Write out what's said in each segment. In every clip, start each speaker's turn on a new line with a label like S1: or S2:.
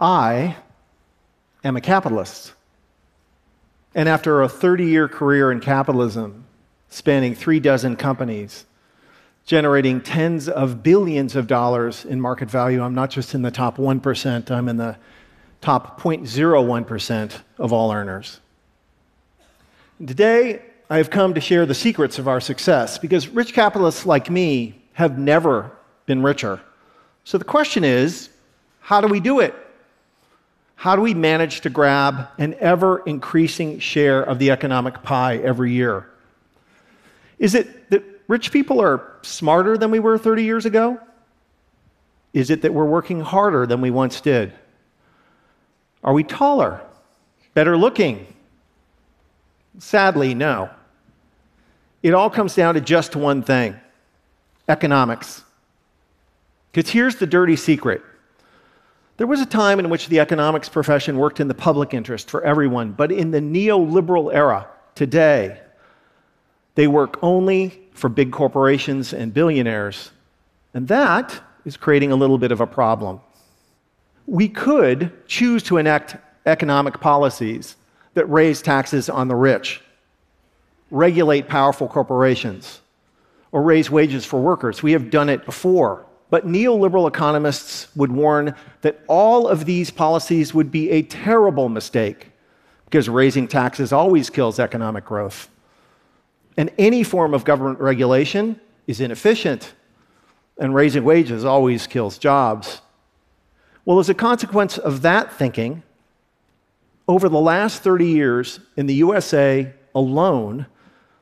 S1: I am a capitalist. And after a 30 year career in capitalism, spanning three dozen companies, generating tens of billions of dollars in market value, I'm not just in the top 1%, I'm in the top 0.01% of all earners. Today, I have come to share the secrets of our success because rich capitalists like me have never been richer. So the question is how do we do it? How do we manage to grab an ever increasing share of the economic pie every year? Is it that rich people are smarter than we were 30 years ago? Is it that we're working harder than we once did? Are we taller? Better looking? Sadly, no. It all comes down to just one thing economics. Because here's the dirty secret there was a time in which the economics profession worked in the public interest for everyone, but in the neoliberal era, today, they work only for big corporations and billionaires. And that is creating a little bit of a problem. We could choose to enact economic policies that raise taxes on the rich, regulate powerful corporations, or raise wages for workers. We have done it before. But neoliberal economists would warn that all of these policies would be a terrible mistake because raising taxes always kills economic growth. And any form of government regulation is inefficient, and raising wages always kills jobs. Well, as a consequence of that thinking, over the last 30 years in the USA alone,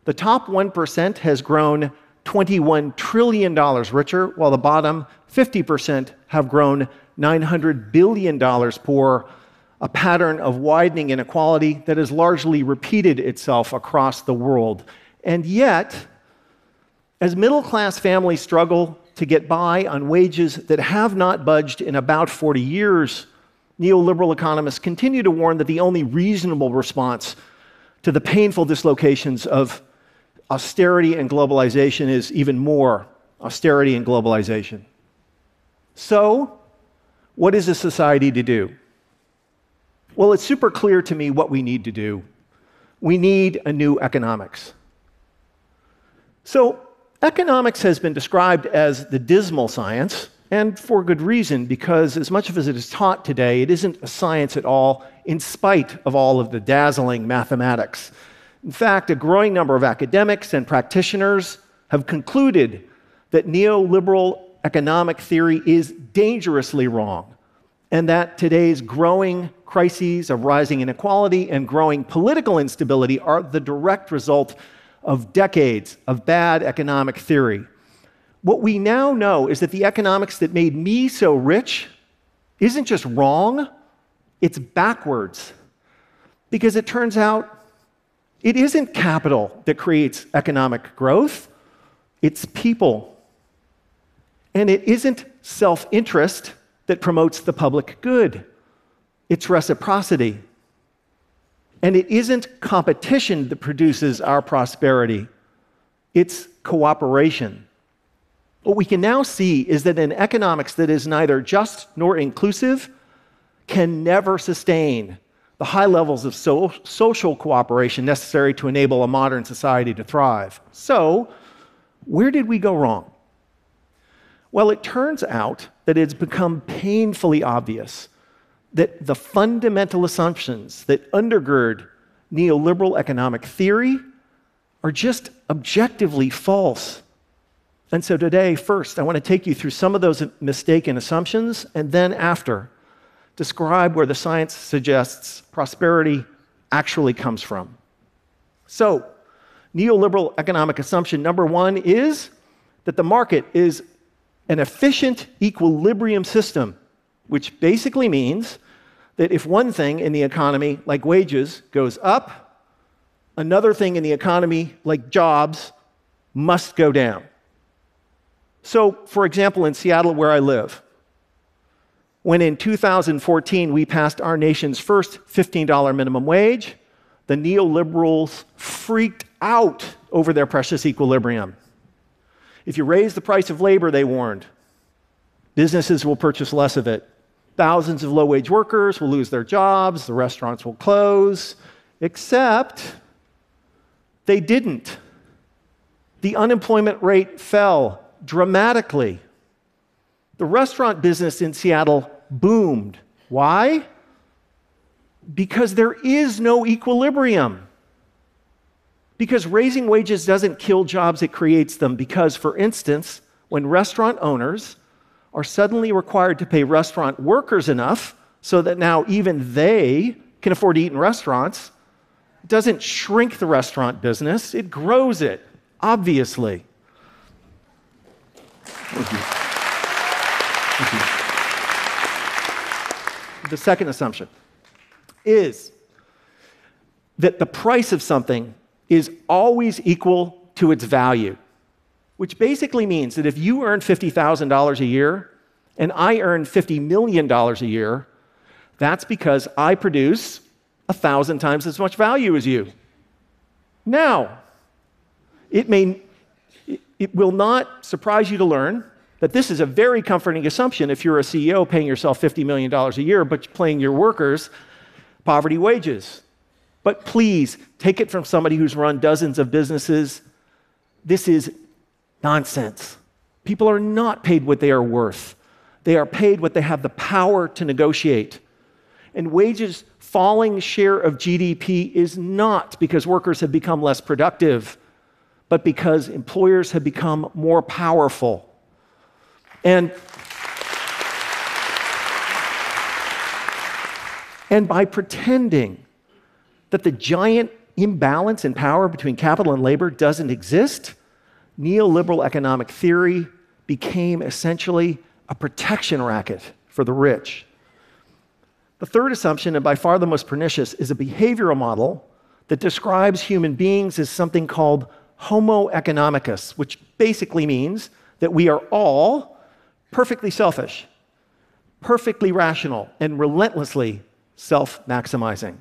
S1: the top 1% has grown $21 trillion richer, while the bottom 50% have grown $900 billion poor, a pattern of widening inequality that has largely repeated itself across the world. And yet, as middle class families struggle to get by on wages that have not budged in about 40 years, neoliberal economists continue to warn that the only reasonable response to the painful dislocations of austerity and globalization is even more austerity and globalization. So, what is a society to do? Well, it's super clear to me what we need to do. We need a new economics. So, economics has been described as the dismal science, and for good reason, because as much of as it is taught today, it isn't a science at all, in spite of all of the dazzling mathematics in fact, a growing number of academics and practitioners have concluded that neoliberal economic theory is dangerously wrong, and that today's growing crises of rising inequality and growing political instability are the direct result of decades of bad economic theory. What we now know is that the economics that made me so rich isn't just wrong, it's backwards. Because it turns out it isn't capital that creates economic growth, it's people. And it isn't self interest that promotes the public good, it's reciprocity. And it isn't competition that produces our prosperity, it's cooperation. What we can now see is that an economics that is neither just nor inclusive can never sustain the high levels of so- social cooperation necessary to enable a modern society to thrive. So, where did we go wrong? Well, it turns out that it's become painfully obvious that the fundamental assumptions that undergird neoliberal economic theory are just objectively false. And so today, first, I want to take you through some of those mistaken assumptions, and then after, describe where the science suggests prosperity actually comes from. So, neoliberal economic assumption number one is that the market is an efficient equilibrium system, which basically means that if one thing in the economy, like wages, goes up, another thing in the economy, like jobs, must go down. So, for example, in Seattle, where I live, when in 2014 we passed our nation's first $15 minimum wage, the neoliberals freaked out over their precious equilibrium. If you raise the price of labor, they warned, businesses will purchase less of it. Thousands of low wage workers will lose their jobs, the restaurants will close, except they didn't. The unemployment rate fell dramatically. The restaurant business in Seattle boomed. Why? Because there is no equilibrium. Because raising wages doesn't kill jobs, it creates them. Because, for instance, when restaurant owners are suddenly required to pay restaurant workers enough so that now even they can afford to eat in restaurants, it doesn't shrink the restaurant business, it grows it, obviously. Thank you. The second assumption is that the price of something is always equal to its value, which basically means that if you earn $50,000 a year and I earn $50 million a year, that's because I produce a thousand times as much value as you. Now, it may it will not surprise you to learn that this is a very comforting assumption if you're a CEO paying yourself $50 million a year, but paying your workers poverty wages. But please take it from somebody who's run dozens of businesses. This is nonsense. People are not paid what they are worth, they are paid what they have the power to negotiate. And wages falling share of GDP is not because workers have become less productive, but because employers have become more powerful. And And by pretending that the giant imbalance in power between capital and labor doesn't exist, neoliberal economic theory became essentially a protection racket for the rich. The third assumption, and by far the most pernicious, is a behavioral model that describes human beings as something called Homo economicus, which basically means that we are all perfectly selfish, perfectly rational, and relentlessly self maximizing.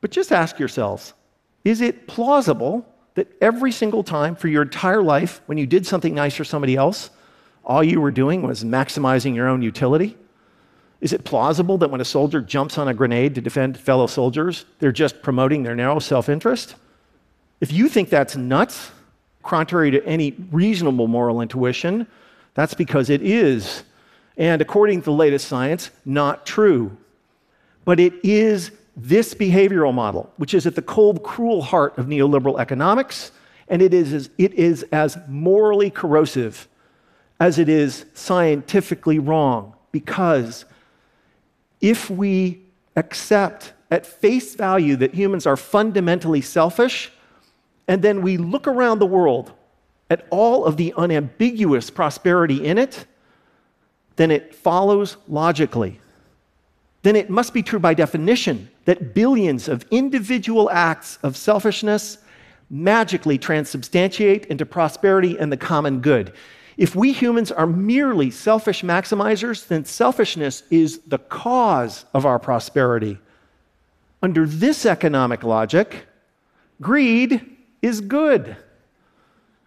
S1: But just ask yourselves is it plausible that every single time for your entire life, when you did something nice for somebody else, all you were doing was maximizing your own utility? Is it plausible that when a soldier jumps on a grenade to defend fellow soldiers, they're just promoting their narrow self interest? If you think that's nuts, contrary to any reasonable moral intuition, that's because it is, and according to the latest science, not true. But it is this behavioral model, which is at the cold, cruel heart of neoliberal economics, and it is, as, it is as morally corrosive as it is scientifically wrong. Because if we accept at face value that humans are fundamentally selfish, and then we look around the world at all of the unambiguous prosperity in it, then it follows logically then it must be true by definition that billions of individual acts of selfishness magically transubstantiate into prosperity and the common good. If we humans are merely selfish maximizers, then selfishness is the cause of our prosperity. Under this economic logic, greed is good.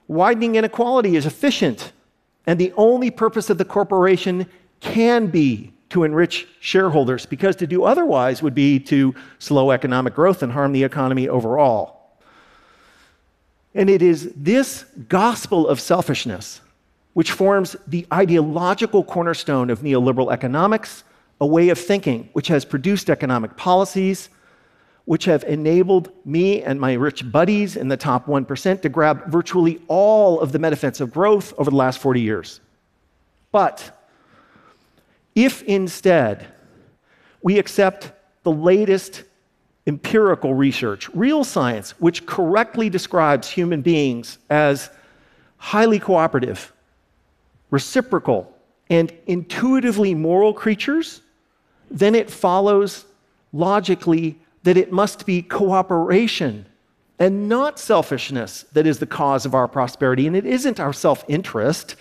S1: Widening inequality is efficient, and the only purpose of the corporation can be to enrich shareholders, because to do otherwise would be to slow economic growth and harm the economy overall. And it is this gospel of selfishness which forms the ideological cornerstone of neoliberal economics, a way of thinking which has produced economic policies which have enabled me and my rich buddies in the top 1% to grab virtually all of the benefits of growth over the last 40 years. But if instead we accept the latest empirical research, real science, which correctly describes human beings as highly cooperative, reciprocal, and intuitively moral creatures, then it follows logically that it must be cooperation and not selfishness that is the cause of our prosperity. And it isn't our self interest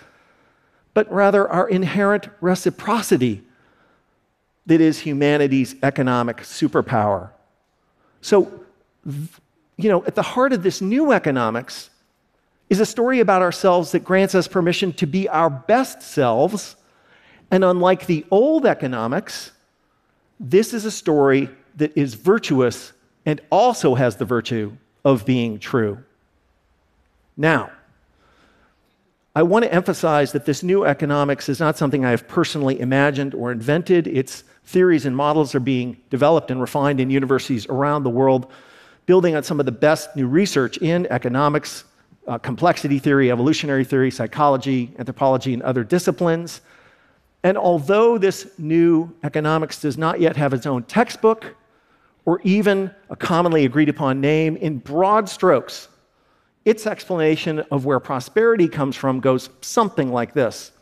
S1: but rather our inherent reciprocity that is humanity's economic superpower. So, you know, at the heart of this new economics is a story about ourselves that grants us permission to be our best selves And unlike the old economics, this is a story that is virtuous and also has the virtue of being true. Now, I want to emphasize that this new economics is not something I have personally imagined or invented. Its theories and models are being developed and refined in universities around the world, building on some of the best new research in economics, uh, complexity theory, evolutionary theory, psychology, anthropology, and other disciplines. And although this new economics does not yet have its own textbook or even a commonly agreed upon name, in broad strokes, its explanation of where prosperity comes from goes something like this.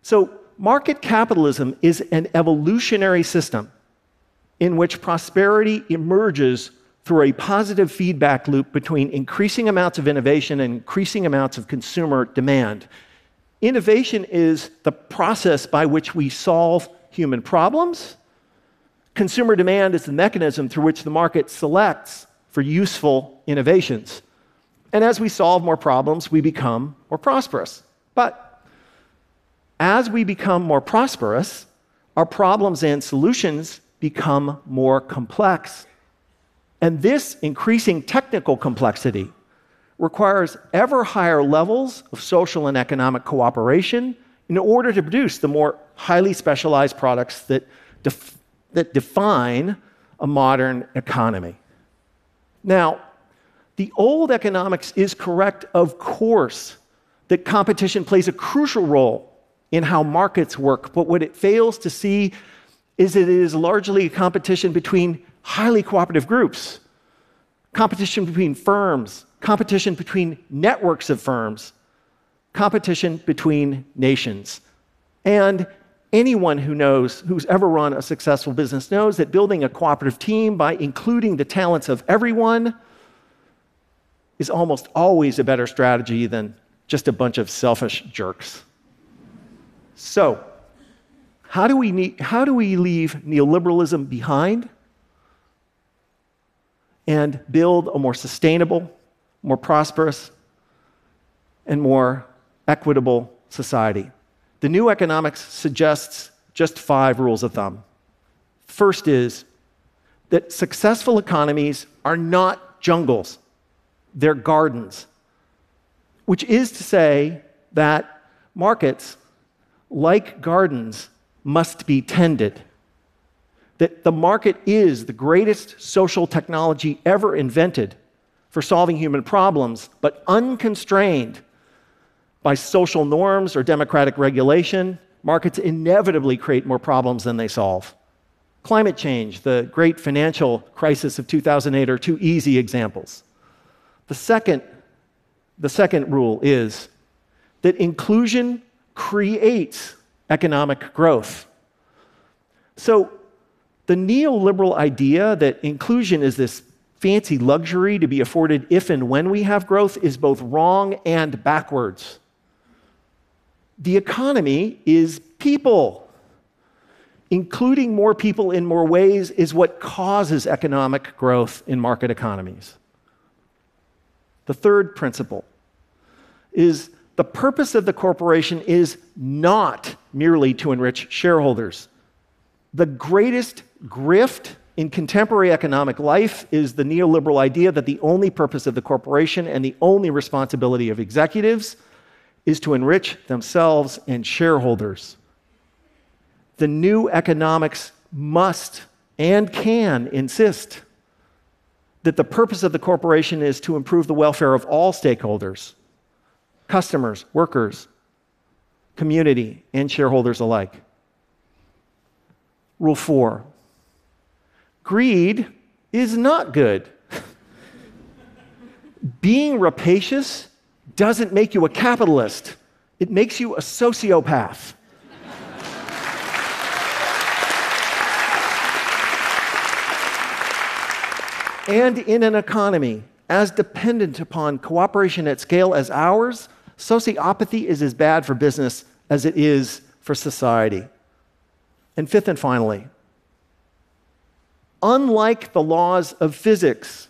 S1: So, market capitalism is an evolutionary system in which prosperity emerges through a positive feedback loop between increasing amounts of innovation and increasing amounts of consumer demand. Innovation is the process by which we solve human problems. Consumer demand is the mechanism through which the market selects for useful innovations. And as we solve more problems, we become more prosperous. But as we become more prosperous, our problems and solutions become more complex. And this increasing technical complexity requires ever higher levels of social and economic cooperation in order to produce the more highly specialized products that, def- that define a modern economy. Now, the old economics is correct, of course, that competition plays a crucial role in how markets work. But what it fails to see is that it is largely a competition between highly cooperative groups, competition between firms, competition between networks of firms, competition between nations. And anyone who knows, who's ever run a successful business, knows that building a cooperative team by including the talents of everyone is almost always a better strategy than just a bunch of selfish jerks. So, how do we, need, how do we leave neoliberalism behind and build a more sustainable, more prosperous, and more equitable society? The new economics suggests just five rules of thumb. First is that successful economies are not jungles they're gardens, which is to say that markets, like gardens, must be tended. That the market is the greatest social technology ever invented for solving human problems, but unconstrained by social norms or democratic regulation, markets inevitably create more problems than they solve. Climate change, the great financial crisis of 2008 are two easy examples. The second, the second rule is that inclusion creates economic growth. So, the neoliberal idea that inclusion is this fancy luxury to be afforded if and when we have growth is both wrong and backwards. The economy is people. Including more people in more ways is what causes economic growth in market economies. The third principle is the purpose of the corporation is not merely to enrich shareholders. The greatest grift in contemporary economic life is the neoliberal idea that the only purpose of the corporation and the only responsibility of executives is to enrich themselves and shareholders. The new economics must and can insist that the purpose of the corporation is to improve the welfare of all stakeholders customers, workers, community, and shareholders alike. Rule four greed is not good. Being rapacious doesn't make you a capitalist, it makes you a sociopath. And in an economy as dependent upon cooperation at scale as ours, sociopathy is as bad for business as it is for society. And fifth and finally, unlike the laws of physics,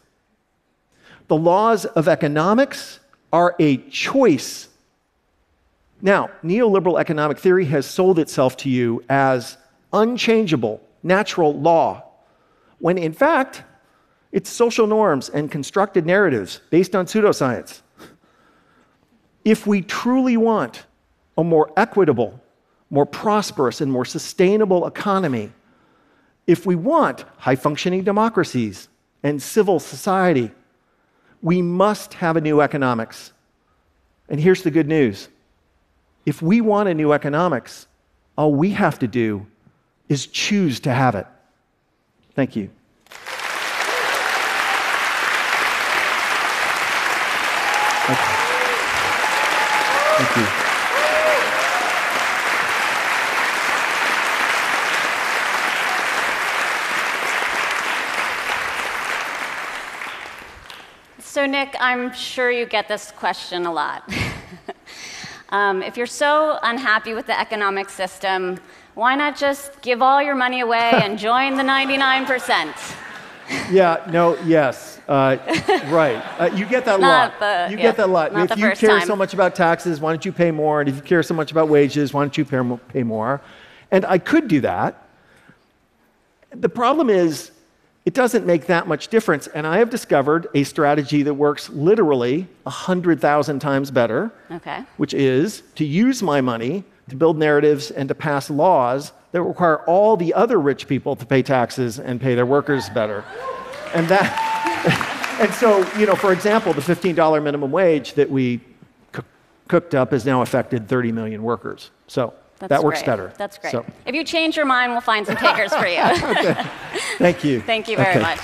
S1: the laws of economics are a choice, Now, neoliberal economic theory has sold itself to you as unchangeable natural law, when in fact, it's social norms and constructed narratives based on pseudoscience. If we truly want a more equitable, more prosperous, and more sustainable economy, if we want high functioning democracies and civil society, we must have a new economics. And here's the good news if we want a new economics, all we have to do is choose to have it. Thank you. Thank you. Thank you.
S2: So, Nick, I'm sure you get this question a lot. um, if you're so unhappy with the economic system, why not just give all your money away and join the 99%?
S1: Yeah, no, yes. Uh, right. Uh, you get that a lot.
S2: the-
S1: you
S2: yeah,
S1: get that a lot. if you care
S2: time.
S1: so much about taxes, why don't you pay more? And if you care so much about wages, why don't you pay more? And I could do that. The problem is, it doesn't make that much difference. And I have discovered a strategy that works literally 100,000 times better,
S2: Okay.
S1: which is to use my money to build narratives and to pass laws that require all the other rich people to pay taxes and pay their workers better. And that, and so, you know, for example, the $15 minimum wage that we coo- cooked up has now affected 30 million workers. So
S2: That's
S1: that works
S2: great.
S1: better.
S2: That's great.
S1: So,
S2: If you change your mind, we'll find some takers for you. okay.
S1: thank you.
S2: Thank you very
S1: Okay.
S2: much.